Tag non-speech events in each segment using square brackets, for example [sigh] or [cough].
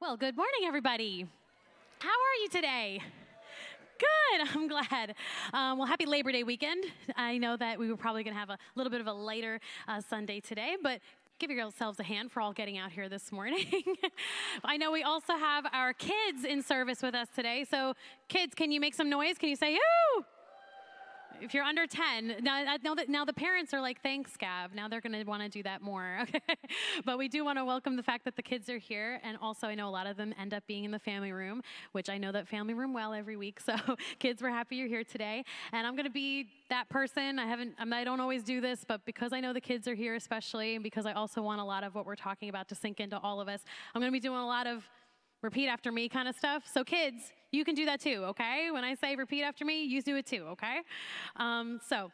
Well, good morning, everybody. How are you today? Good, [laughs] I'm glad. Um, well, happy Labor Day weekend. I know that we were probably going to have a little bit of a lighter uh, Sunday today, but give yourselves a hand for all getting out here this morning. [laughs] I know we also have our kids in service with us today. So, kids, can you make some noise? Can you say, ooh? If you're under 10, now, now, now the parents are like, thanks, Gab. Now they're going to want to do that more. [laughs] Okay. but we do want to welcome the fact that the kids are here. And also, I know a lot of them end up being in the family room, which I know that family room well every week. [laughs] So, kids, we're happy you're here today. And I'm going to be that person. I haven't, I don't always do this, but because I know the kids are here, especially, and because I also want a lot of what we're talking about to sink into all of us, I'm going to be doing a lot of repeat after me kind of stuff. So, kids, you can do that too, okay? When I say repeat after me, you do it too, okay? Um, so,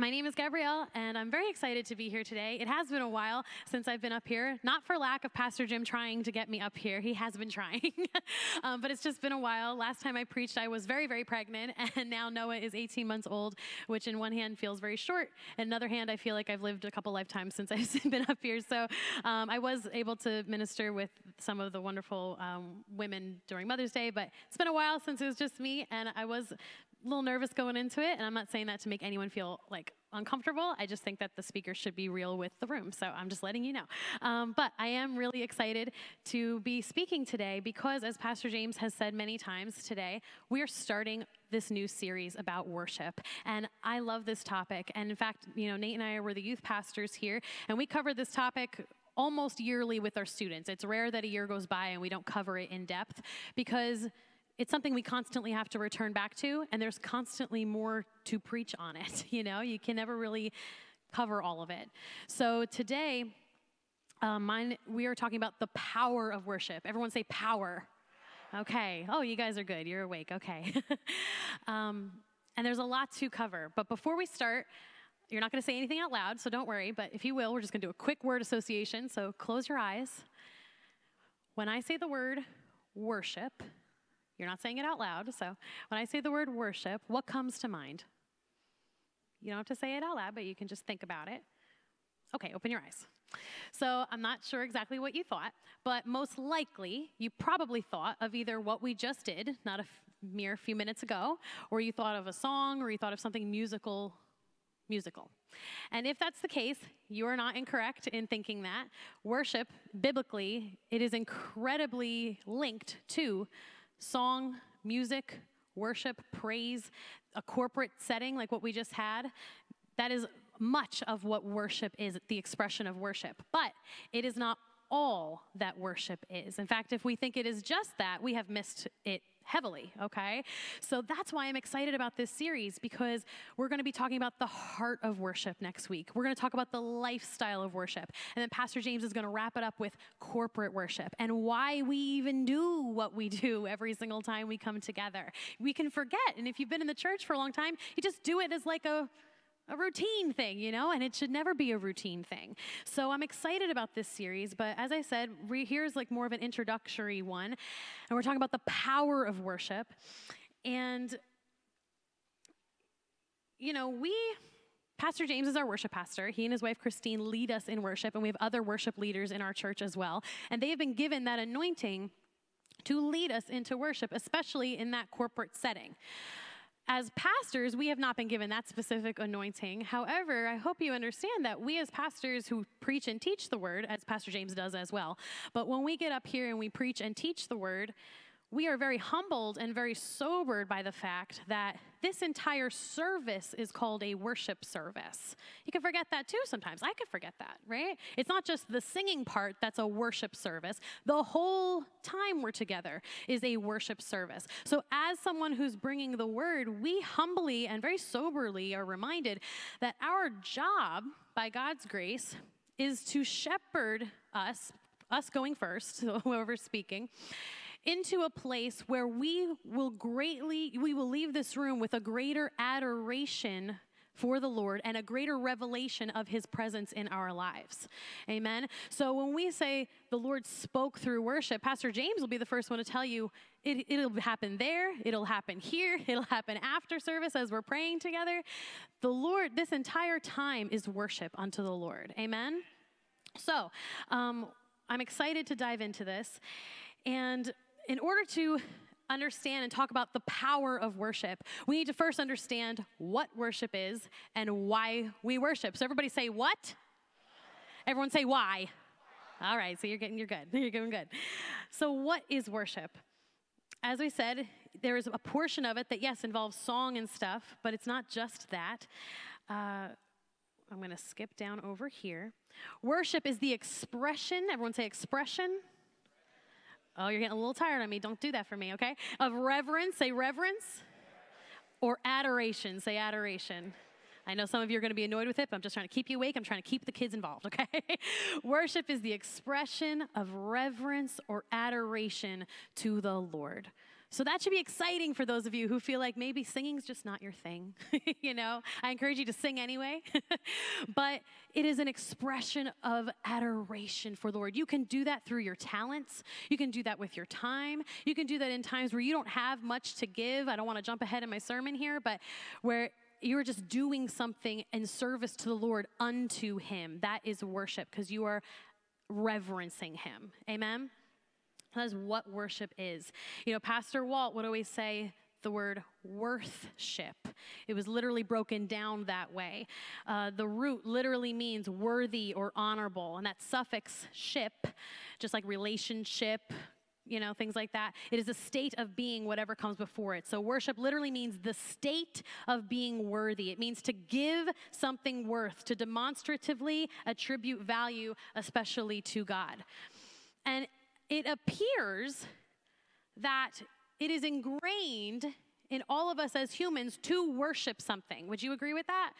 my name is Gabrielle, and I'm very excited to be here today. It has been a while since I've been up here, not for lack of Pastor Jim trying to get me up here. He has been trying, [laughs] um, but it's just been a while. Last time I preached, I was very, very pregnant, [laughs] and now Noah is 18 months old, which in one hand feels very short. In another hand, I feel like I've lived a couple lifetimes since [laughs] I've been up here. So um, I was able to minister with some of the wonderful um, women during Mother's Day, but it's been a while since it was just me, and I was a little nervous going into it, and I'm not saying that to make anyone feel like uncomfortable. I just think that the speaker should be real with the room. So I'm just letting you know. Um, but I am really excited to be speaking today because, as Pastor James has said many times today, we are starting this new series about worship. And I love this topic. And in fact, you know, Nate and I were the youth pastors here, and we covered this topic almost yearly with our students. It's rare that a year goes by and we don't cover it in depth because it's something we constantly have to return back to, and there's constantly more to preach on it. [laughs] You know, you can never really cover all of it. So today, um, mine, we are talking about the power of worship. Everyone say power. Okay. Oh, you guys are good. You're awake. Okay. [laughs] um, and there's a lot to cover. But before we start, you're not going to say anything out loud, so don't worry. But if you will, we're just going to do a quick word association. So close your eyes. When I say the word worship, you're not saying it out loud. So when I say the word worship, what comes to mind? You don't have to say it out loud, but you can just think about it. Okay, open your eyes. So I'm not sure exactly what you thought, but most likely you probably thought of either what we just did, not a f- mere few minutes ago, or you thought of a song, or you thought of something musical musical. And if that's the case, you are not incorrect in thinking that. Worship, biblically, it is incredibly linked to song, music, worship, praise, a corporate setting like what we just had. That is much of what worship is, the expression of worship. But it is not all that worship is. In fact, if we think it is just that, we have missed it heavily, okay? So that's why I'm excited about this series because we're going to be talking about the heart of worship next week. We're going to talk about the lifestyle of worship. And then Pastor James is going to wrap it up with corporate worship and why we even do what we do every single time we come together. We can forget. And if you've been in the church for a long time, you just do it as like a a routine thing, you know, and it should never be a routine thing. So I'm excited about this series, but as I said, re- here's like more of an introductory one, and we're talking about the power of worship. And, you know, we, Pastor James is our worship pastor. He and his wife Christine lead us in worship, and we have other worship leaders in our church as well. And they have been given that anointing to lead us into worship, especially in that corporate setting. As pastors, we have not been given that specific anointing. However, I hope you understand that we, as pastors who preach and teach the word, as Pastor James does as well, but when we get up here and we preach and teach the word, we are very humbled and very sobered by the fact that this entire service is called a worship service. You can forget that too sometimes. I could forget that, right? It's not just the singing part that's a worship service. The whole time we're together is a worship service. So, as someone who's bringing the word, we humbly and very soberly are reminded that our job, by God's grace, is to shepherd us, us going first, [laughs] whoever's speaking into a place where we will greatly, we will leave this room with a greater adoration for the Lord and a greater revelation of his presence in our lives. Amen. So when we say the Lord spoke through worship, Pastor James will be the first one to tell you it, it'll happen there, it'll happen here, [laughs] it'll happen after service as we're praying together. The Lord, this entire time is worship unto the Lord. Amen. So um, I'm excited to dive into this. And in order to understand and talk about the power of worship, we need to first understand what worship is and why we worship. So, everybody say, What? Everyone say, Why? All right, so you're getting, you're good. [laughs] You're doing good. So, what is worship? As we said, there is a portion of it that, yes, involves song and stuff, but it's not just that. Uh, I'm going to skip down over here. Worship is the expression, everyone say expression. Oh, you're getting a little tired of me. Don't do that for me, okay? Of reverence, say reverence. Or adoration, say adoration. I know some of you are going to be annoyed with it, but I'm just trying to keep you awake. I'm trying to keep the kids involved, [laughs] okay? Worship is the expression of reverence or adoration to the Lord. So that should be exciting for those of you who feel like maybe singing's just not your thing. [laughs] you know, I encourage you to sing anyway. [laughs] but it is an expression of adoration for the Lord. You can do that through your talents. You can do that with your time. You can do that in times where you don't have much to give. I don't want to jump ahead in my sermon here, but where you're just doing something in service to the Lord unto him. That is worship because you are reverencing him. Amen. Is what worship is. You know, Pastor Walt would always say, the word worthship. It was literally broken down that way. Uh, the root literally means worthy or honorable, and that suffix ship, just like relationship, you know, things like that. It is a state of being whatever comes before it. So worship literally means the state of being worthy. It means to give something worth, to demonstratively attribute value, especially to God. And it appears that it is ingrained in all of us as humans to worship something. Would you agree with that?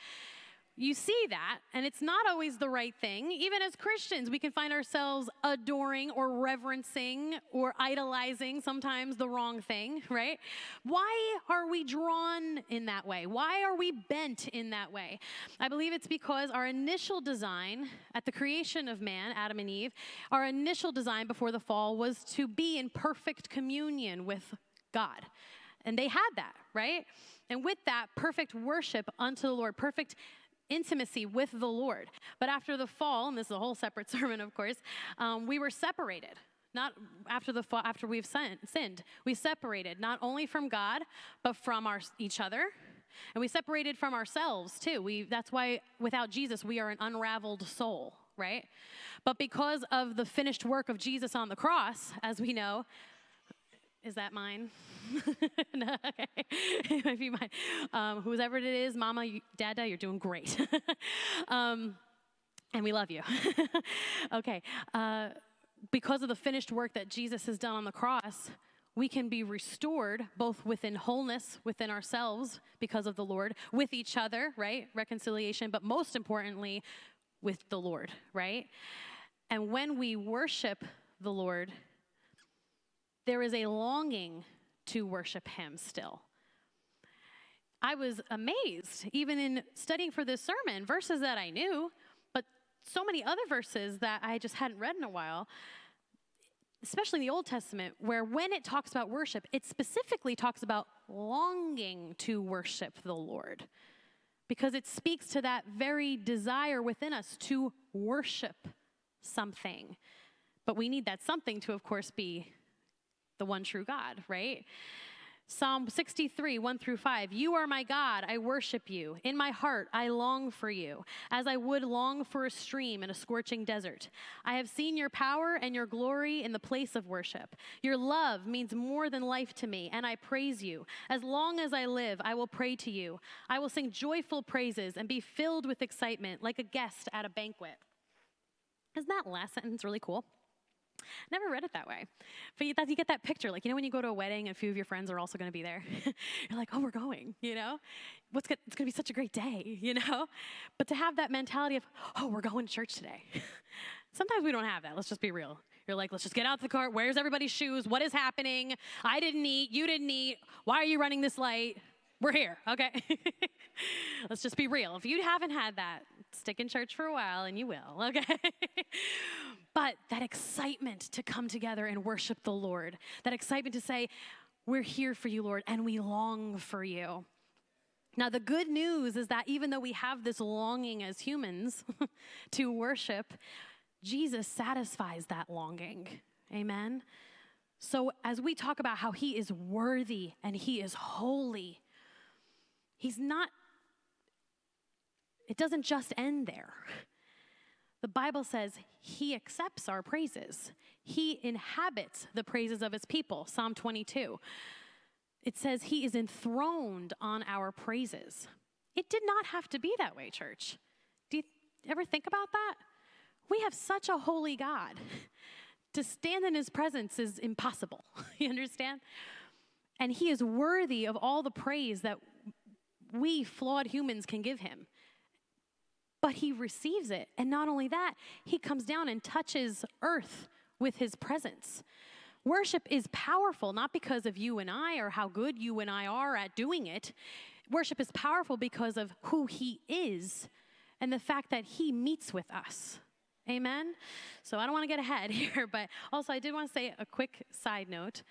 You see that, and it's not always the right thing. Even as Christians, we can find ourselves adoring or reverencing or idolizing sometimes the wrong thing, right? Why are we drawn in that way? Why are we bent in that way? I believe it's because our initial design at the creation of man, Adam and Eve, our initial design before the fall was to be in perfect communion with God. And they had that, right? And with that, perfect worship unto the Lord, perfect intimacy with the Lord. But after the fall, and this is a whole separate [laughs] sermon, of course, um, we were separated. Not after the fall, after we've sinned, we separated not only from God, but from our, each other, and we separated from ourselves too. We, that's why without Jesus, we are an unraveled soul, right? But because of the finished work of Jesus on the cross, as we know, is that mine? [laughs] no, okay. [laughs] it might be mine. Um, whoever it is, mama, you, dada, you're doing great. [laughs] um, and we love you. okay. Uh, because of the finished work that Jesus has done on the cross, we can be restored both within wholeness within ourselves because of the Lord, with each other, right? Reconciliation, but most importantly, with the Lord, right? And when we worship the Lord, there is a longing to worship Him still. I was amazed, even in studying for this sermon, verses that I knew, but so many other verses that I just hadn't read in a while, especially in the Old Testament, where when it talks about worship, it specifically talks about longing to worship the Lord. Because it speaks to that very desire within us to worship something. But we need that something to, of course, be the one true God, right? Psalm 63, 1 through 5. You are my God, I worship you. In my heart, I long for you, as I would long for a stream in a scorching desert. I have seen your power and your glory in the place of worship. Your love means more than life to me, and I praise you. As long as I live, I will pray to you. I will sing joyful praises and be filled with excitement like a guest at a banquet. Isn't that last sentence really cool? [laughs] Never read it that way. But you, that, you get that picture, like, you know, when you go to a wedding and a few of your friends are also going to be there, [laughs] you're like, oh, we're going, you know? What's it's going to be such a great day, [laughs] you know? But to have that mentality of, oh, we're going to church today. Sometimes we don't have that. Let's just be real. You're like, let's just get out the car. Where's everybody's shoes? What is happening? I didn't eat. You didn't eat. Why are you running this late? We're here, okay? [laughs] let's just be real. If you haven't had that, stick in church for a while and you will, [laughs] okay? but that excitement to come together and worship the Lord, that excitement to say, We're here for you, Lord, and we long for you. Now, the good news is that even though we have this longing as humans [laughs] to worship, Jesus satisfies that longing. Amen? So, as we talk about how he is worthy and he is holy, he's not, it doesn't just end there. The Bible says he accepts our praises, he inhabits the praises of his people. Psalm 22. It says he is enthroned on our praises. It did not have to be that way, church. Do you ever think about that? We have such a holy God. To stand in his presence is impossible. [laughs] you understand? And he is worthy of all the praise that we flawed humans can give him. But he receives it. And not only that, he comes down and touches earth with his presence. Worship is powerful, not because of you and I or how good you and I are at doing it. Worship is powerful because of who he is and the fact that he meets with us. Amen? So I don't want to get ahead [laughs] here, but also I did want to say a quick side note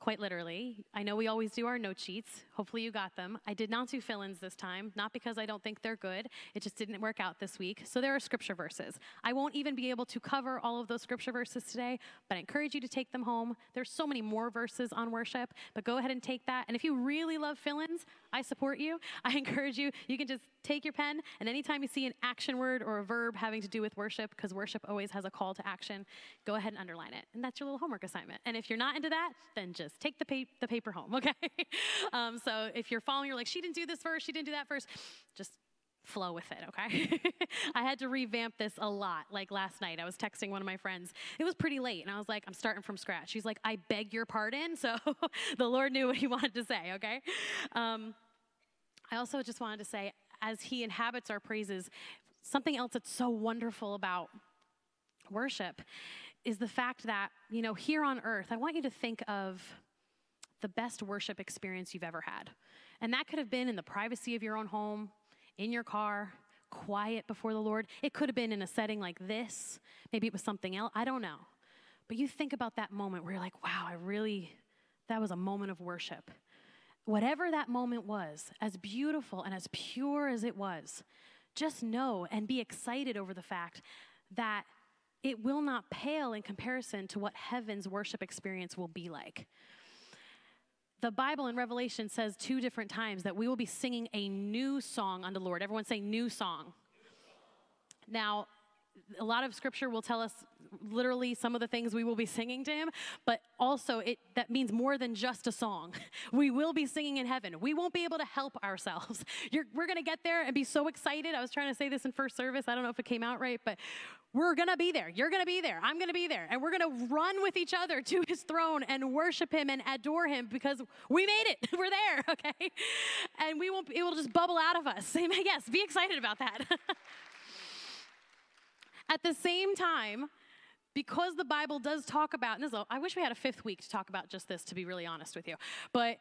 quite literally. I know we always do our note sheets. Hopefully, you got them. I did not do fill ins this time, not because I don't think they're good, it just didn't work out this week. So, there are scripture verses. I won't even be able to cover all of those scripture verses today, but I encourage you to take them home. There's so many more verses on worship, but go ahead and take that. And if you really love fill ins, I support you. [laughs] I encourage you, you can just take your pen, and anytime you see an action word or a verb having to do with worship, because worship always has a call to action, go ahead and underline it. And that's your little homework assignment. And if you're not into that, then just take the, pa- the paper home, [laughs] okay? um, so if you're following, you're like, she didn't do this verse, she didn't do that verse, just flow with it, okay? [laughs] I had to revamp this a lot. Like last night, I was texting one of my friends. It was pretty late, and I was like, I'm starting from scratch. She's like, I beg your pardon. So [laughs] the Lord knew what he wanted to say, okay? Um, I also just wanted to say, as he inhabits our praises, something else that's so wonderful about worship is the fact that, you know, here on earth, I want you to think of the best worship experience you've ever had. And that could have been in the privacy of your own home, in your car, quiet before the Lord. It could have been in a setting like this. Maybe it was something else. I don't know. But you think about that moment where you're like, wow, I really, that was a moment of worship. Whatever that moment was, as beautiful and as pure as it was, just know and be excited over the fact that it will not pale in comparison to what heaven's worship experience will be like. The Bible in Revelation says two different times that we will be singing a new song unto the Lord. Everyone say, new song. Now, a lot of scripture will tell us literally some of the things we will be singing to him but also it that means more than just a song [laughs] we will be singing in heaven we won't be able to help ourselves [laughs] You're, we're going to get there and be so excited i was trying to say this in first service i don't know if it came out right but we're going to be there. You're going to be there. I'm going to be there. And we're going to run with each other to his throne and worship him and adore him because we made it. [laughs] we're there, okay? And we won't, it will just bubble out of us. Yes, be excited about that. At the same time, because the Bible does talk about, and this is, I wish we had a fifth week to talk about just this, to be really honest with you. But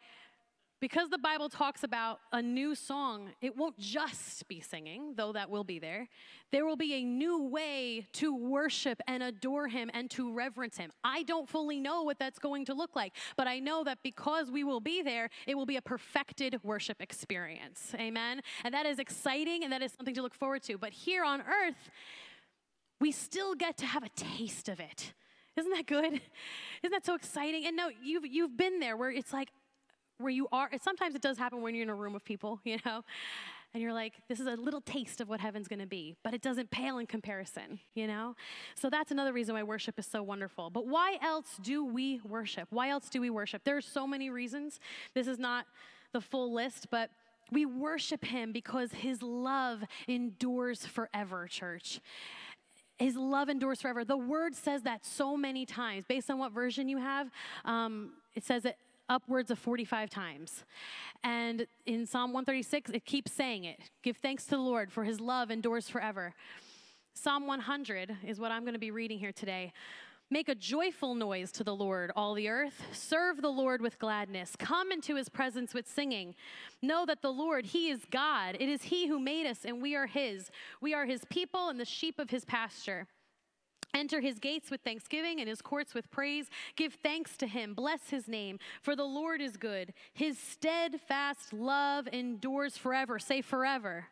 because the Bible talks about a new song, it won't just be singing, though that will be there. There will be a new way to worship and adore Him and to reverence Him. I don't fully know what that's going to look like, but I know that because we will be there, it will be a perfected worship experience. Amen? And that is exciting and that is something to look forward to. But here on earth, we still get to have a taste of it. Isn't that good? Isn't that so exciting? And no, you've, you've been there where it's like, where you are. Sometimes it does happen when you're in a room of people, [laughs] you know, and you're like, this is a little taste of what heaven's to be, but it doesn't pale in comparison, you know? So that's another reason why worship is so wonderful. But why else do we worship? Why else do we worship? There are so many reasons. This is not the full list, but we worship him because his love endures forever, church. His love endures forever. The word says that so many times. Based on what version you have, um, it says it upwards of 45 times. And in Psalm 136, it keeps saying it Give thanks to the Lord, for his love endures forever. Psalm 100 is what I'm going to be reading here today. Make a joyful noise to the Lord, all the earth. Serve the Lord with gladness. Come into his presence with singing. Know that the Lord, he is God. It is he who made us, and we are his. We are his people and the sheep of his pasture. Enter his gates with thanksgiving and his courts with praise. Give thanks to him. Bless his name, for the Lord is good. His steadfast love endures forever. Say forever.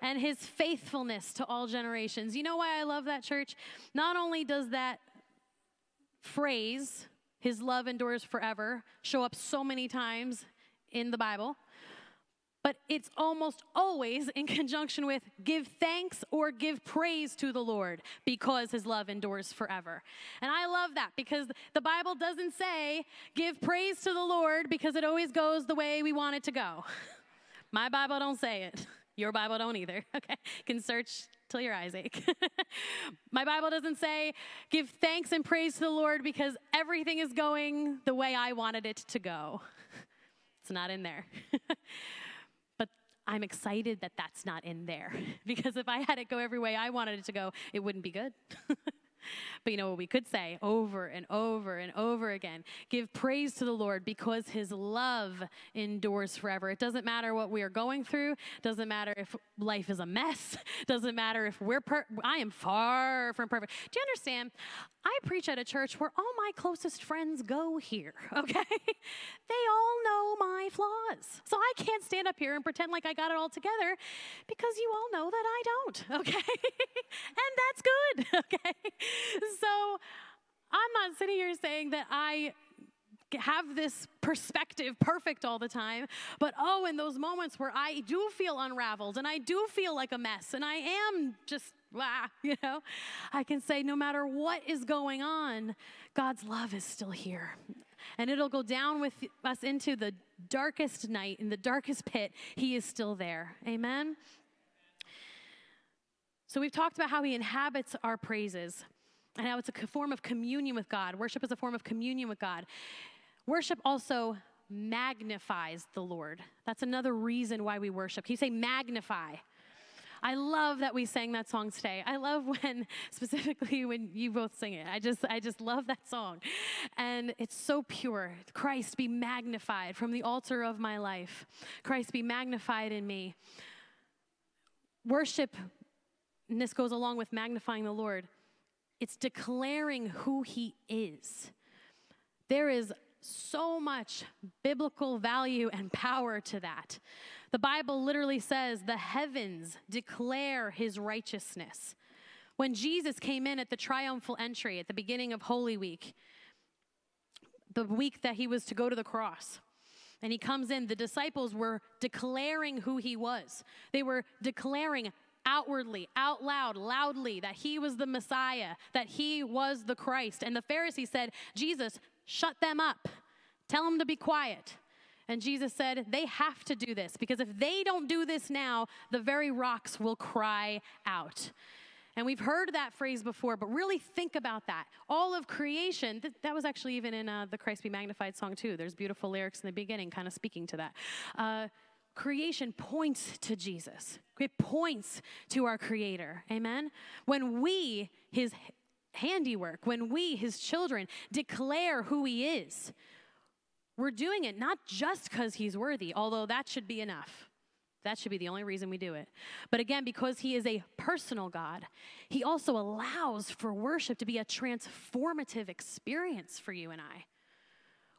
And his faithfulness to all generations. You know why I love that church? Not only does that phrase his love endures forever, show up so many times in the Bible but it's almost always in conjunction with give thanks or give praise to the Lord because his love endures forever. And I love that because the Bible doesn't say give praise to the Lord because it always goes the way we want it to go. [laughs] My Bible don't say it. Your Bible don't either. [laughs] Okay? Can search till your eyes ache. [laughs] My Bible doesn't say give thanks and praise to the Lord because everything is going the way I wanted it to go. [laughs] It's not in there. [laughs] But I'm excited that that's not in there because if I had it go every way I wanted it to go, it wouldn't be good. [laughs] But you know what we could say over and over and over again? Give praise to the Lord because his love endures forever. It doesn't matter what we are going through, doesn't matter if life is a mess, [laughs] doesn't matter if we're per- I am far from perfect. Do you understand? I preach at a church where all my closest friends go here, [laughs] okay? they all know my flaws. So I can't stand up here and pretend like I got it all together because you all know that I don't, okay? and that's good, okay? [laughs] so I'm not sitting here saying that I have this perspective perfect all the time. But oh, in those moments where I do feel unraveled and I do feel like a mess and I am just, ah, [laughs] you know, I can say no matter what is going on, God's love is still here. And it'll go down with us into the darkest night, in the darkest pit. He is still there. Amen? So we've talked about how He inhabits our praises and how it's a form of communion with God. Worship is a form of communion with God. Worship also magnifies the Lord. That's another reason why we worship. Can you say magnify? I love that we sang that song today. I love [laughs] when specifically when you both sing it. I just I just love that song. And it's so pure. Christ be magnified from the altar of my life. Christ be magnified in me. Worship and this goes along with magnifying the Lord it's declaring who He is. There is so much biblical value and power to that. The Bible literally says the heavens declare His righteousness. When Jesus came in at the triumphal entry at the beginning of Holy Week, the week that he was to go to the cross, and he comes in, the disciples were declaring who he was. They were declaring, outwardly, out loud, loudly, that he was the Messiah, that he was the Christ. And the Pharisees said, Jesus, shut them up. Tell them to be quiet. And Jesus said, They have to do this because if they don't do this now, the very rocks will cry out. And we've heard that phrase before, but really think about that. All of creation, th- that was actually even in uh, the Christ Be Magnified song, too. There's beautiful lyrics in the beginning, kind of speaking to that. Uh, creation points to Jesus. It points to our Creator. Amen? When we, His handiwork, when we, His children, declare who He is, we're doing it not just because He's worthy, although that should be enough. That should be the only reason we do it. But again, because He is a personal God, He also allows for worship to be a transformative experience for you and I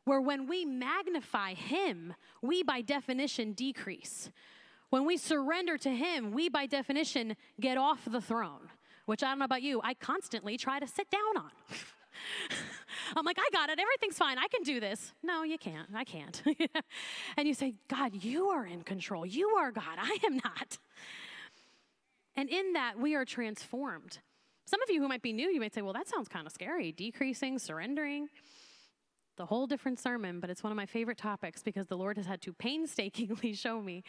where when we magnify Him, we by definition decrease. When we surrender to Him, we by definition get off the throne, which I don't know about you, I constantly try to sit down on. [laughs] I'm like, I got it. Everything's fine. I can do this. No, you can't. I can't. [laughs] and you say, God, you are in control. You are God. I am not. And in that, we are transformed. Some of you who might be new, you might say, well, that sounds kind of scary. Decreasing, surrendering the whole different sermon, but it's one of my favorite topics because the Lord has had to painstakingly [laughs] show me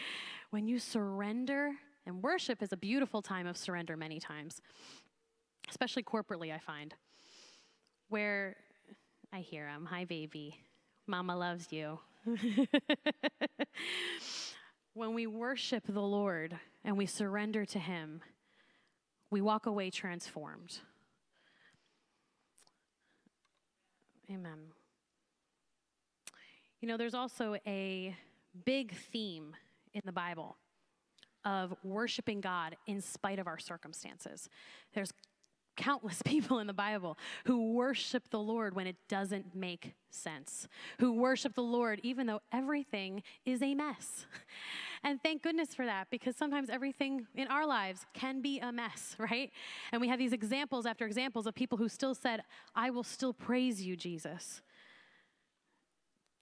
when you surrender, and worship is a beautiful time of surrender many times, especially corporately, I find, where I hear him, hi, baby, mama loves you. [laughs] when we worship the Lord and we surrender to Him, we walk away transformed. Amen. You know, there's also a big theme in the Bible of worshiping God in spite of our circumstances. There's countless [laughs] people in the Bible who worship the Lord when it doesn't make sense, who worship the Lord even though everything is a mess. [laughs] And thank goodness for that because sometimes everything in our lives can be a mess, [laughs] right? And we have these examples after examples of people who still said, I will still praise you, Jesus.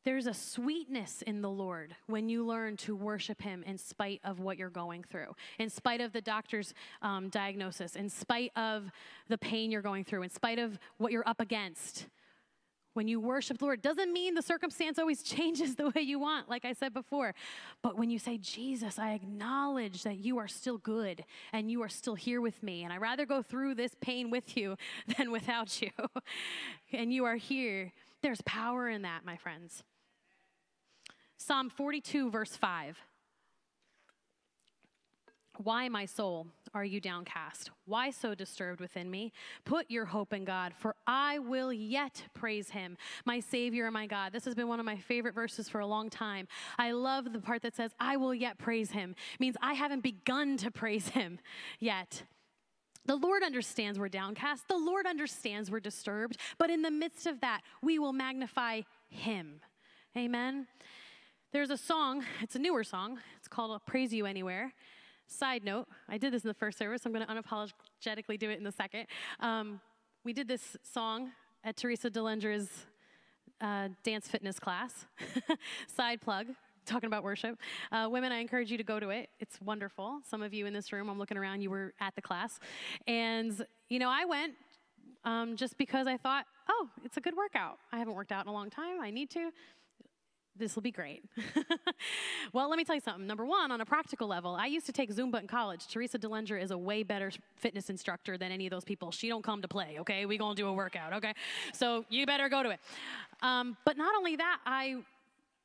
There's a sweetness in the Lord when you learn to worship Him in spite of what you're going through, in spite of the doctor's um, diagnosis, in spite of the pain you're going through, in spite of what you're up against. When you worship the Lord, doesn't mean the circumstance always [laughs] changes the way you want, like I said before. But when you say, Jesus, I acknowledge that you are still good and you are still here with me, and I'd rather go through this pain with you [laughs] than without you, [laughs] and you are here, there's power in that, my friends. Psalm 42, verse 5. Why, my soul, are you downcast? Why so disturbed within me? Put your hope in God, for I will yet praise him, my Savior and my God. This has been one of my favorite verses for a long time. I love the part that says, I will yet praise him. It means I haven't begun to praise him yet. The Lord understands we're downcast. The Lord understands we're disturbed. But in the midst of that, we will magnify him. Amen. There's a song, it's a newer song. It's called I'll Praise You Anywhere. Side note, I did this in the first service. I'm going to unapologetically do it in the second. Um, we did this song at Teresa DeLenger's uh, dance fitness class. [laughs] Side plug, talking about worship. Uh, women, I encourage you to go to it. It's wonderful. Some of you in this room, I'm looking around, you were at the class. And, you know, I went um, just because I thought, oh, it's a good workout. I haven't worked out in a long time. I need to this will be great. [laughs] well, let me tell you something. Number one, on a practical level, I used to take Zumba in college. Teresa DeLenger is a way better fitness instructor than any of those people. She don't come to play, okay? We gonna do a workout, okay? So you better go to it. Um, but not only that, I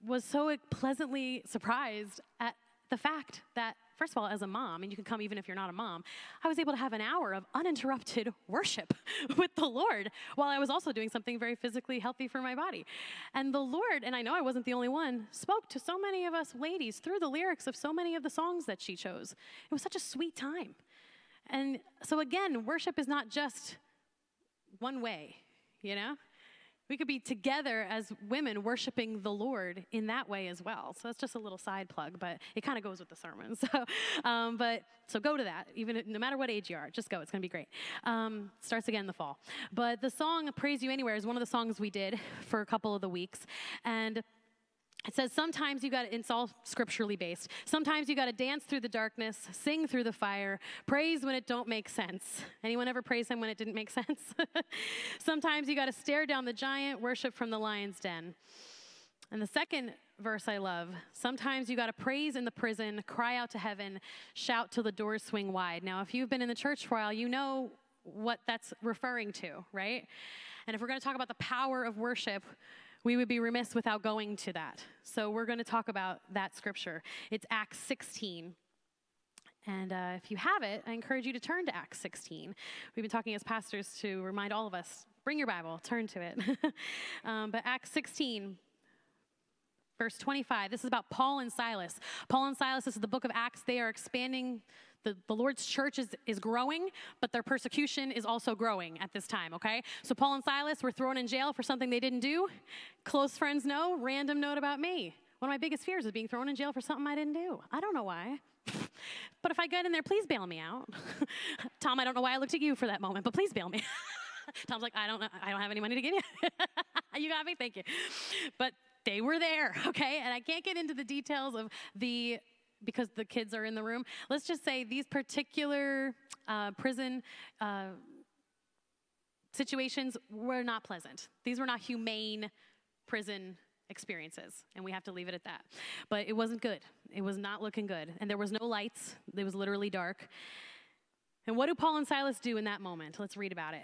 was so pleasantly surprised at the fact that first of all, as a mom, and you can come even if you're not a mom, I was able to have an hour of uninterrupted [laughs] worship [laughs] with the Lord while I was also doing something very physically healthy for my body. And the Lord, and I know I wasn't the only one, spoke to so many of us ladies through the lyrics of so many of the songs that she chose. It was such a sweet time. And so, again, worship is not just one way, you know? We could be together as women worshiping the Lord in that way as well. So that's just a little side plug, but it kind of goes with the sermon. [laughs] So, um, but so go to that, even no matter what age you are, just go. It's going to be great. Um, starts again in the fall. But the song "Praise You Anywhere" is one of the songs we did for a couple of the weeks, and it says sometimes you got to, it's all scripturally based. Sometimes you got to dance through the darkness, sing through the fire, praise when it don't make sense. Anyone ever praise him when it didn't make [laughs] sense? sometimes you got to stare down the giant, worship from the lion's den. And the second verse I love sometimes you got to praise in the prison, cry out to heaven, shout till the doors swing wide. Now, if you've been in the church for a while, you know what that's referring to, right? And if we're going to talk about the power of worship, we would be remiss without going to that. So we're going to talk about that scripture. It's Acts 16. And uh, if you have it, I encourage you to turn to Acts 16. We've been talking as pastors to remind all of us bring your Bible, turn to it. [laughs] um, but Acts 16, verse 25, this is about Paul and Silas. Paul and Silas, this is the book of Acts. They are expanding the, the Lord's church is, is growing, but their persecution is also growing at this time, okay? So Paul and Silas were thrown in jail for something they didn't do. Close friends know, random note about me. One of my biggest fears is being thrown in jail for something I didn't do. I don't know why. [laughs] but if I get in there, please bail me out. [laughs] Tom, I don't know why I looked at you for that moment, but please bail me. [laughs] Tom's like, I don't know, I don't have any money to give you. you got me, thank you. But they were there, okay? And I can't get into the details of the because the kids are in the room. Let's just say these particular uh, prison uh, situations were not pleasant. These were not humane prison experiences, and we have to leave it at that. But it wasn't good. It was not looking good. And there was no lights, it was literally dark. And what do Paul and Silas do in that moment? Let's read about it.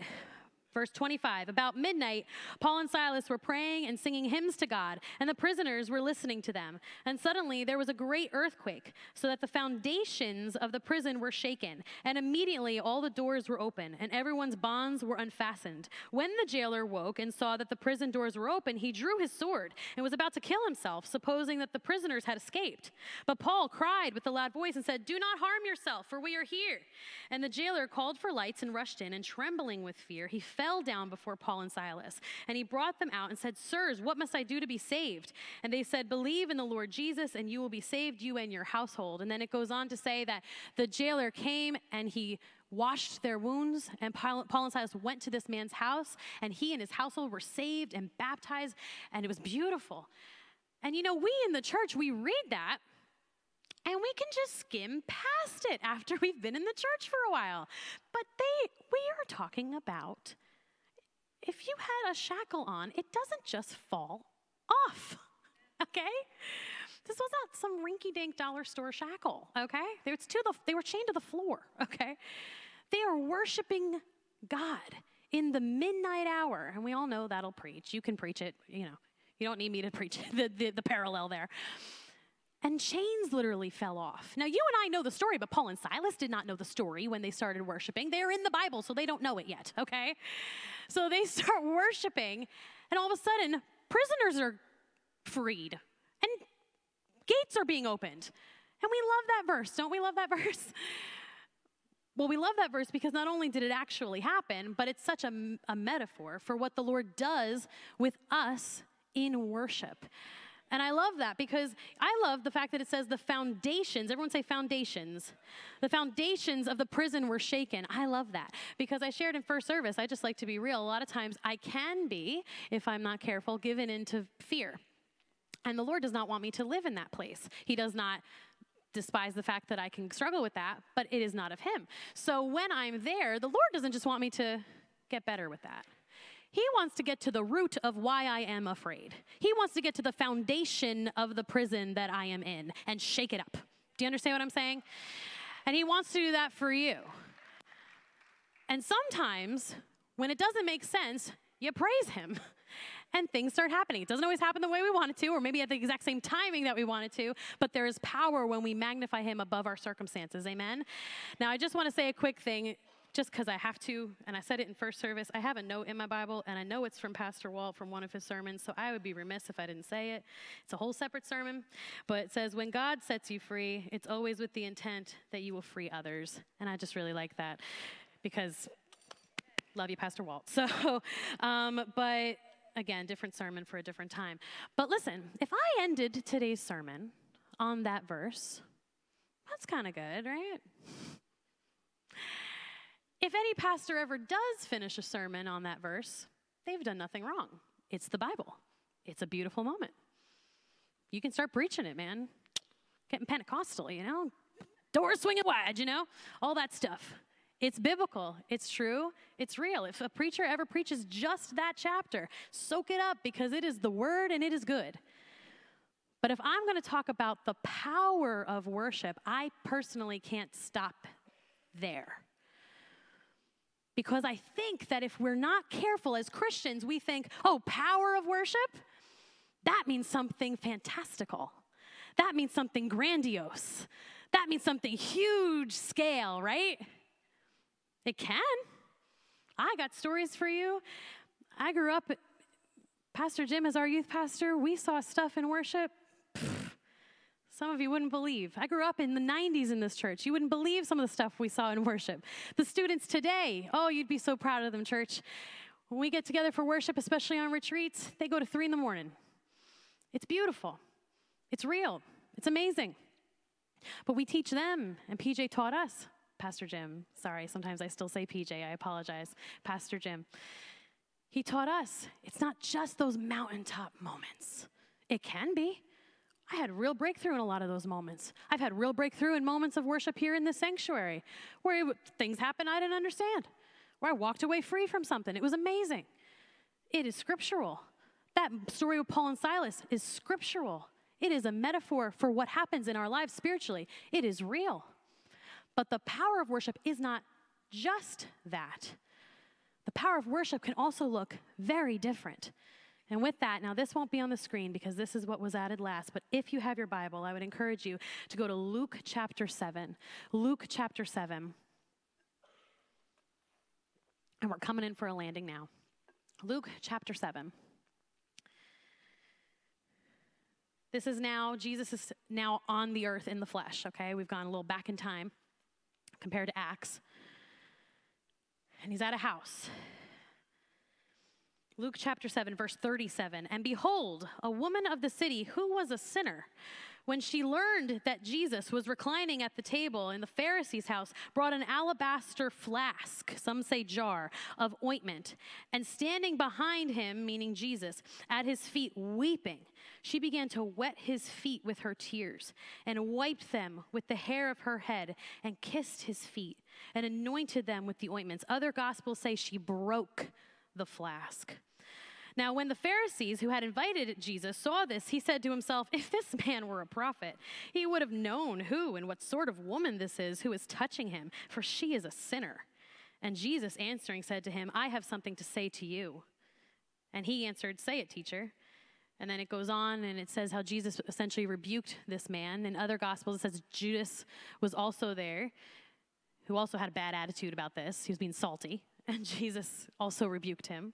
Verse 25 About midnight, Paul and Silas were praying and singing hymns to God, and the prisoners were listening to them. And suddenly there was a great earthquake, so that the foundations of the prison were shaken. And immediately all the doors were open, and everyone's bonds were unfastened. When the jailer woke and saw that the prison doors were open, he drew his sword and was about to kill himself, supposing that the prisoners had escaped. But Paul cried with a loud voice and said, Do not harm yourself, for we are here. And the jailer called for lights and rushed in, and trembling with fear, he fell down before Paul and Silas. And he brought them out and said, Sirs, what must I do to be saved? And they said, Believe in the Lord Jesus, and you will be saved, you and your household. And then it goes on to say that the jailer came and he washed their wounds. And Paul, and Silas went to this man's house, and he and his household were saved and baptized, and it was beautiful. And you know, we in the church, we read that and we can just skim past it after [laughs] we've been in the church for a while. But they we are talking about if you had a shackle on, it doesn't just fall off. [laughs] Okay? This was not some rinky dink dollar store shackle, okay? It's to the, they were chained to the floor, [laughs] okay? They are worshiping God in the midnight hour. And we all know that'll preach. You can preach it, you know. You don't need me to preach [laughs] the, the, the parallel there. And chains literally fell off. Now, you and I know the story, but Paul and Silas did not know the story when they started worshiping. They're in the Bible, so they don't know it yet, okay? So they [laughs] start worshiping, and all of a sudden, prisoners are freed, and gates are being opened. And we love that verse. Don't we love that [laughs] verse? Well, we love that verse because not only did it actually happen, but it's such a, a metaphor for what the Lord does with us in worship. And I love that because I love the fact that it says the foundations, everyone say foundations. The foundations of the prison were shaken. I love that because I shared in first service, I just like to be real. A lot of times I can be, if I'm not careful, given into fear. And the Lord does not want me to live in that place. He does not despise the fact that I can struggle with that, but it is not of Him. So when I'm there, the Lord doesn't just want me to get better with that. He wants to get to the root of why I am afraid. He wants to get to the foundation of the prison that I am in and shake it up. Do you understand what I'm saying? And He wants to do that for you. And sometimes, when it doesn't make sense, you praise Him. [laughs] and things start happening. It doesn't always happen the way we want it to, or maybe at the exact same timing that we want it to, but there is power when we magnify Him above our circumstances. Amen? Now, I just want to say a quick thing just because I have to, and I said it in first service, I have a note in my Bible, and I know it's from Pastor Walt from one of his sermons, so I would be remiss if I didn't say it. It's a whole separate sermon, but it says, When God sets you free, it's always with the intent that you will free others. And I just really like that because love you, Pastor Walt. [laughs] So, um, but again, different sermon for a different time. But listen, if I ended today's sermon on that verse, that's kind of good, right? If any pastor ever does finish a sermon on that verse, they've done nothing wrong. It's the Bible, it's a beautiful moment. You can start preaching it, man. Getting Pentecostal, you know? Doors swinging wide, you know? All that stuff. It's biblical, it's true, it's real. If a preacher ever preaches just that chapter, soak it up because it is the word and it is good. But if I'm going to talk about the power of worship, I personally can't stop there. Because I think that if we're not careful as Christians, we think, oh, power of worship? That means something fantastical. That means something grandiose. That means something huge scale, right? It can. I got stories for you. I grew up, Pastor Jim, as our youth pastor, we saw stuff in worship. Some of you wouldn't believe. I grew up in the 90s in this church. You wouldn't believe some of the stuff we saw in worship. The students today, oh, you'd be so proud of them, church. When we get together for worship, especially on retreats, they go to three in the morning. It's beautiful, it's real, it's amazing. But we teach them, and PJ taught us. Pastor Jim. Sorry, sometimes I still say PJ. I apologize. Pastor Jim. He taught us it's not just those mountaintop moments. It can be. I had real breakthrough in a lot of those moments. I've had real breakthrough in moments of worship here in the sanctuary where it, things happened I didn't understand, where I walked away free from something. It was amazing. It is scriptural. That story with Paul and Silas is scriptural. It is a metaphor for what happens in our lives spiritually. It is real. But the power of worship is not just that. The power of worship can also look very different. And with that, now this won't be on the screen because this is what was added last, but if you have your Bible, I would encourage you to go to Luke chapter 7. Luke chapter 7. And we're coming in for a landing now. Luke chapter 7. This is now, Jesus is now on the earth in the flesh, okay? We've gone a little back in time compared to Acts. And he's at a house. Luke chapter 7, verse 37. And behold, a woman of the city who was a sinner when she learned that Jesus was reclining at the table in the Pharisee's house, brought an alabaster flask, some say jar, of ointment, and standing behind him, meaning Jesus, at his feet weeping, she began to wet his feet with her tears and wiped them with the hair of her head and kissed his feet and anointed them with the ointments. Other gospels say she broke the flask. Now, when the Pharisees who had invited Jesus saw this, he said to himself, If this man were a prophet, he would have known who and what sort of woman this is who is touching him, for she is a sinner. And Jesus answering said to him, I have something to say to you. And he answered, Say it, teacher. And then it goes on and it says how Jesus essentially rebuked this man. In other gospels, it says Judas was also there, who also had a bad attitude about this. He was being salty. [laughs] And Jesus also rebuked him.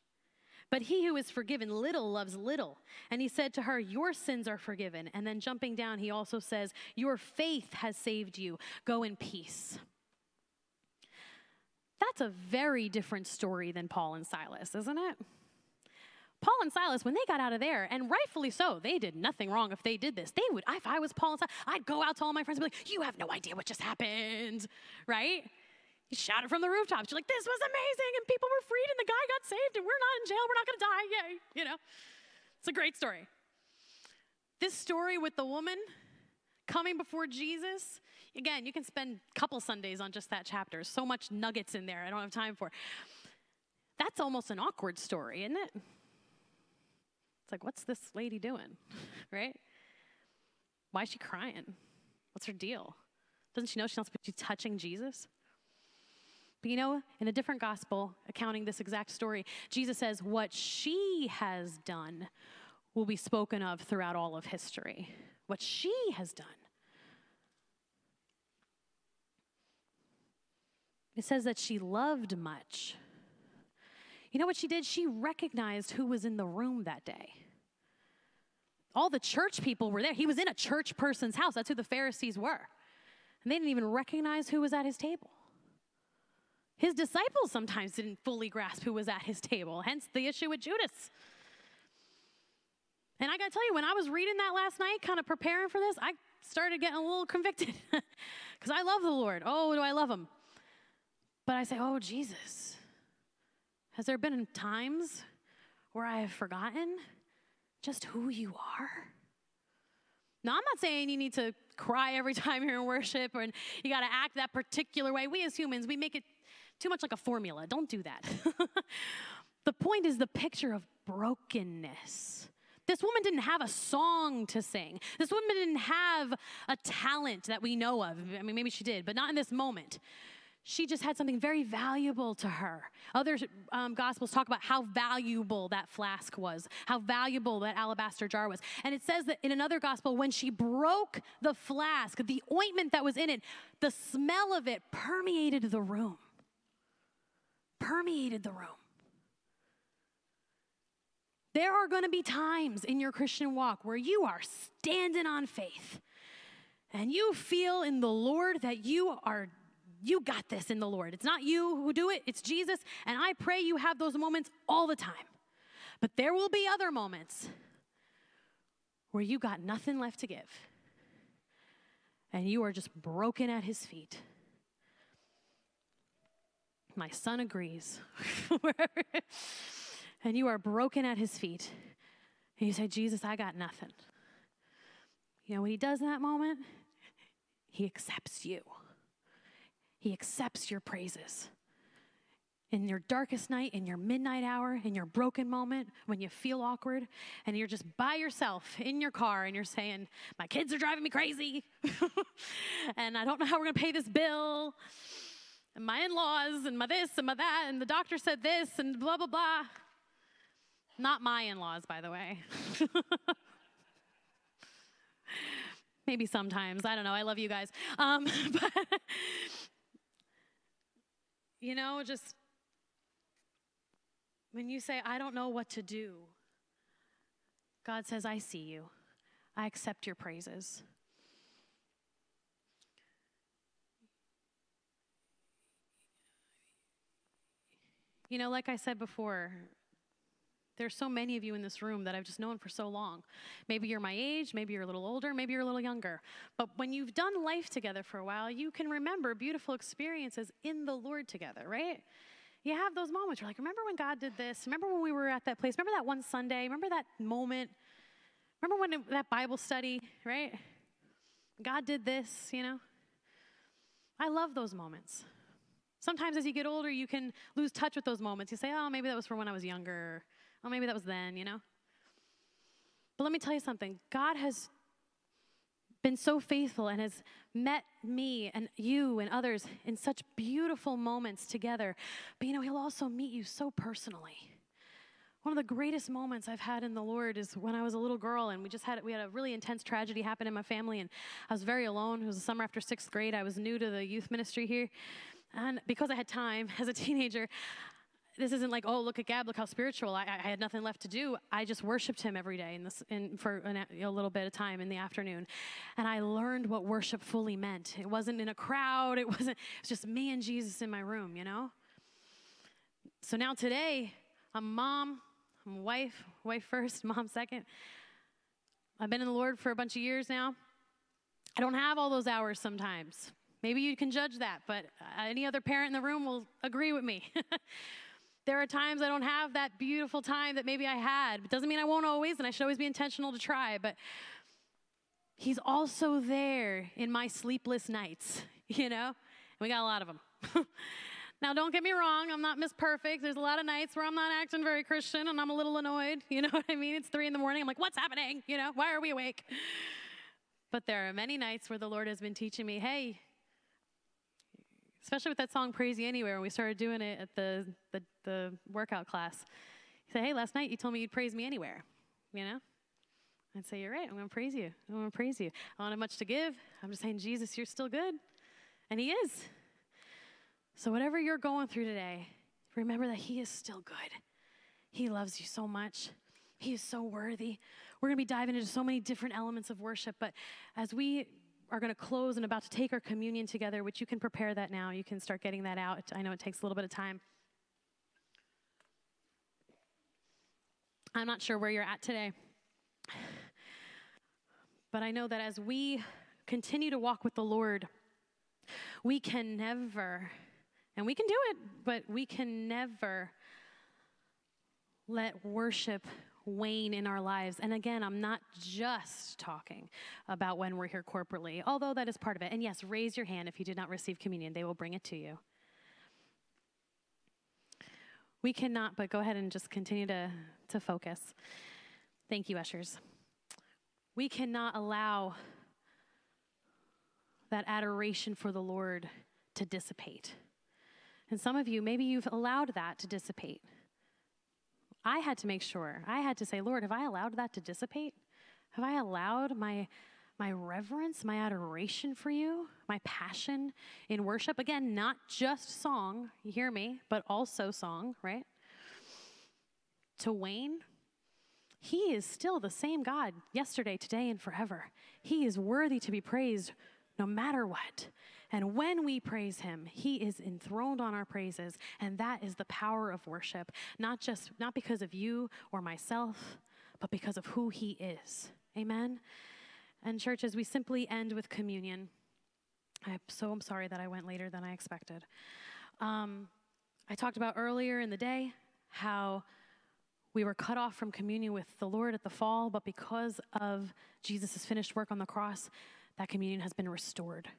But he who is forgiven little loves little. And he said to her, Your sins are forgiven. And then jumping down, he also says, Your faith has saved you. Go in peace. That's a very different story than Paul and Silas, isn't it? Paul and Silas, when they got out of there, and rightfully so, they did nothing wrong if they did this. They would, if I was Paul and Silas, I'd go out to all my friends and be like, You have no idea what just happened, right? You shout it from the rooftops. You're like, this was amazing, and people were freed, and the guy got saved, and we're not in jail, we're not gonna die. Yay. You know? It's a great story. This story with the woman coming before Jesus, again, you can spend a couple Sundays on just that chapter. So much nuggets in there, I don't have time for. That's almost an awkward story, isn't it? It's like, what's this lady doing? [laughs] right? Why is she crying? What's her deal? Doesn't she know she's not supposed to be touching Jesus? But you know, in a different gospel accounting this exact story, Jesus says, What she has done will be spoken of throughout all of history. What she has done. It says that she loved much. You know what she did? She recognized who was in the room that day. All the church people were there. He was in a church person's house. That's who the Pharisees were. And they didn't even recognize who was at his table. His disciples sometimes didn't fully grasp who was at his table, hence the issue with Judas. And I gotta tell you, when I was reading that last night, kind of preparing for this, I started getting a little convicted [laughs] because I love the Lord. Oh, do I love him? But I say, oh, Jesus, has there been times where I have forgotten just who you are? Now, I'm not saying you need to cry every [laughs] time you're in worship or you got to act that particular way. We as humans, we make it too much like a formula. Don't do that. [laughs] the point is the picture of brokenness. This woman didn't have a song to sing. This woman didn't have a talent that we know of. I mean, maybe she did, but not in this moment. She just had something very valuable to her. Other um, gospels talk about how valuable that flask was, how valuable that alabaster jar was. And it says that in another gospel, when she broke the flask, the ointment that was in it, the smell of it permeated the room permeated the room. There are going to be times in your Christian walk where you are standing on faith and you feel in the Lord that you are you got this in the Lord. It's not you who do it, it's Jesus, and I pray you have those moments all the time. But there will be other moments where you got nothing left to give. And you are just broken at his feet. My son agrees. [laughs] and you are broken at his feet. And you say, Jesus, I got nothing. You know what he does in that moment? He accepts you, he accepts your praises. In your darkest night, in your midnight hour, in your broken moment, when you feel awkward, and you're just by yourself in your car and you're saying, My kids are driving me crazy, [laughs] and I don't know how we're gonna pay this bill and my in laws, and my this, and my that, and the doctor said this, and blah, blah, blah. Not my in laws, by the way. [laughs] maybe sometimes. I don't know. I love you guys. Um, [laughs] but, you know, just when you say, I don't know what to do, God says, I see you. I accept your praises. You know, like I said before, there's so many of you in this room that I've just known for so long. Maybe you're my age, maybe you're a little older, maybe you're a little younger. But when you've done life together for a while, you can remember beautiful experiences in the Lord together, right? You have those moments. You're like, remember when God did this? Remember when we were at that place? Remember that one Sunday? Remember that moment? Remember when it, that Bible study, right? God did this, you know? I love those moments. Sometimes as you get older, you can lose touch with those moments. You say, oh, maybe that was for when I was younger. Oh, maybe that was then, you know? But let me tell you something God has been so faithful and has met me and you and others in such beautiful moments together. But you know, He'll also meet you so personally. One of the greatest moments I've had in the Lord is when I was a little girl and we just had we had a really intense tragedy happen in my family and I was very alone. It was the summer after sixth grade. I was new to the youth ministry here, and because I had time [laughs] as a teenager, this isn't like, oh, look at Gab, look how spiritual. I, I had nothing left to do. I just worshiped him every day in this, in, for an, a little bit of time in the afternoon. And I learned what worship fully meant. It wasn't in a crowd, it wasn't, it was just me and Jesus in my room, you know? So now today, I'm mom, I'm wife, wife first, [laughs] mom second. I've been in the Lord for a bunch of years now. I don't have all those hours sometimes. Maybe you can judge that, but any other parent in the room will agree with me. [laughs] there are times I don't have that beautiful time that maybe I had. It doesn't mean I won't always, and I should always be intentional to try, but He's also there in my sleepless nights, [laughs] you know? And we got a lot of them. [laughs] now, don't get me wrong, I'm not Miss Perfect. There's a lot of nights where I'm not acting very Christian and I'm a little annoyed. You know what I mean? It's three in the morning. I'm like, what's happening? You know, why are we awake? But there are many nights where the Lord has been teaching me, hey, especially with that song Praise You Anywhere when we started doing it at the, the, the workout class. He said, Hey, last night you told me you'd praise me anywhere, you know? I'd say, You're right, I'm gonna praise you. I'm gonna praise you. I don't have much to give. I'm just saying, Jesus, you're still good. And He is. So, whatever you're going through today, remember that He is still good. He loves you so much. He is so worthy. We're going to be diving into so many different elements of worship, but as we are going to close and about to take our communion together, which you can prepare that now. You can start getting that out. I know it takes a little bit of time. I'm not sure where you're at today, but I know that as we continue to walk with the Lord, we can never, and we can do it, but we can never let worship wane in our lives. And again, I'm not just talking about when we're here corporately, although that is part of it. And yes, raise your hand if you did not receive communion, they will bring it to you. We cannot, but go ahead and just continue to, to focus. Thank you, ushers. We cannot allow that adoration for the Lord to dissipate. And some of you, maybe you've allowed that to dissipate. I had to make sure. I had to say, Lord, have I allowed that to dissipate? Have I allowed my my reverence, my adoration for you, my passion in worship? Again, not just song, you hear me, but also song, right? To wane, he is still the same God yesterday, today, and forever. He is worthy to be praised no matter what. And when we praise him, he is enthroned on our praises, and that is the power of worship, not just not because of you or myself, but because of who he is. Amen. And church, as we simply end with communion, I'm so I'm sorry that I went later than I expected. Um, I talked about earlier in the day how we were cut off from communion with the Lord at the fall, but because of Jesus' finished work on the cross, that communion has been restored.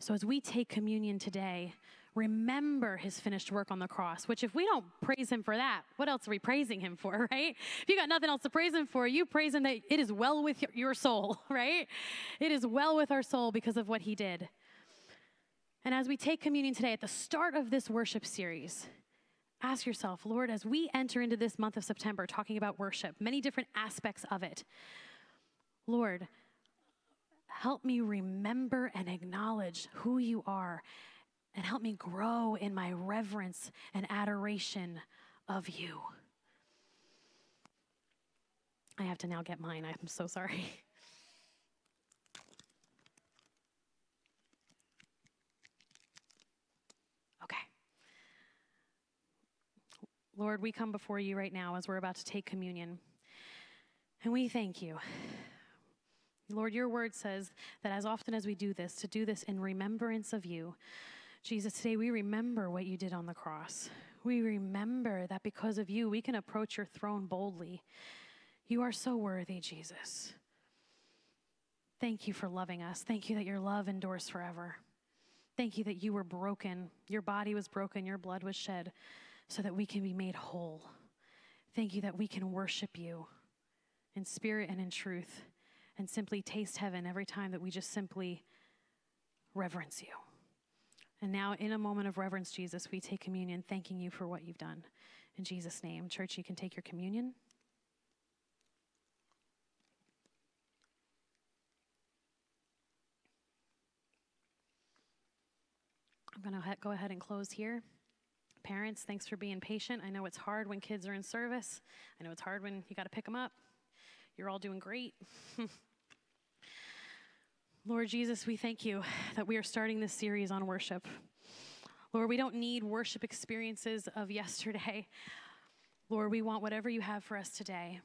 So as we take communion today, remember his finished work on the cross, which if we don't praise him for that, what else are we praising him for, [laughs] right? If you got nothing else to praise him for, you praise him that it is well with your soul, [laughs] right? It is well with our soul because of what he did. And as we take communion today, at the start of this worship series, ask yourself, Lord, as we enter into this month of September talking about worship, many different aspects of it, Lord, Help me remember and acknowledge who you are, and help me grow in my reverence and adoration of you. I have to now get mine. I'm so sorry. [laughs] Okay. Lord, we come before you right now as we're about to take communion. And we thank you. Lord, your word says that as often as we do this, to do this in remembrance of you. Jesus, today we remember what you did on the cross. We remember that because of you, we can approach your throne boldly. You are so worthy, Jesus. Thank you for loving us. Thank you that your love endures forever. Thank you that you were broken, your body was broken, your blood was shed, so that we can be made whole. Thank you that we can worship you in spirit and in truth and simply taste heaven every time that we just simply reverence you. And now, in a moment of reverence, Jesus, we take communion, thanking you for what you've done. In Jesus' name, church, you can take your communion. I'm going to go ahead and close here. Parents, thanks for being patient. I know it's hard when kids are in service. I know it's hard when you got to pick them up. You're all doing great. [laughs] Lord Jesus, we thank you that we are starting this series on worship. Lord, we don't need worship experiences of yesterday. Lord, we want whatever you have for us today.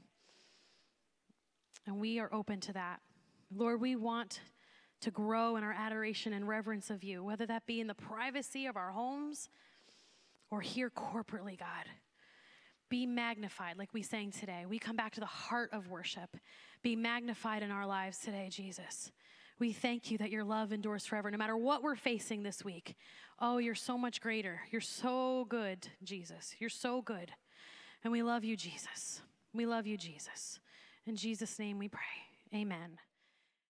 And we are open to that. Lord, we want to grow in our adoration and reverence of you, whether that be in the privacy of our homes or here corporately, God. Be magnified, like we sang today. We come back to the heart of worship. Be magnified in our lives today, Jesus. We thank you that your love endures forever, no matter what we're facing this week. Oh, you're so much greater. You're so good, Jesus. You're so good. And we love you, Jesus. We love you, Jesus. In Jesus' name we pray. Amen.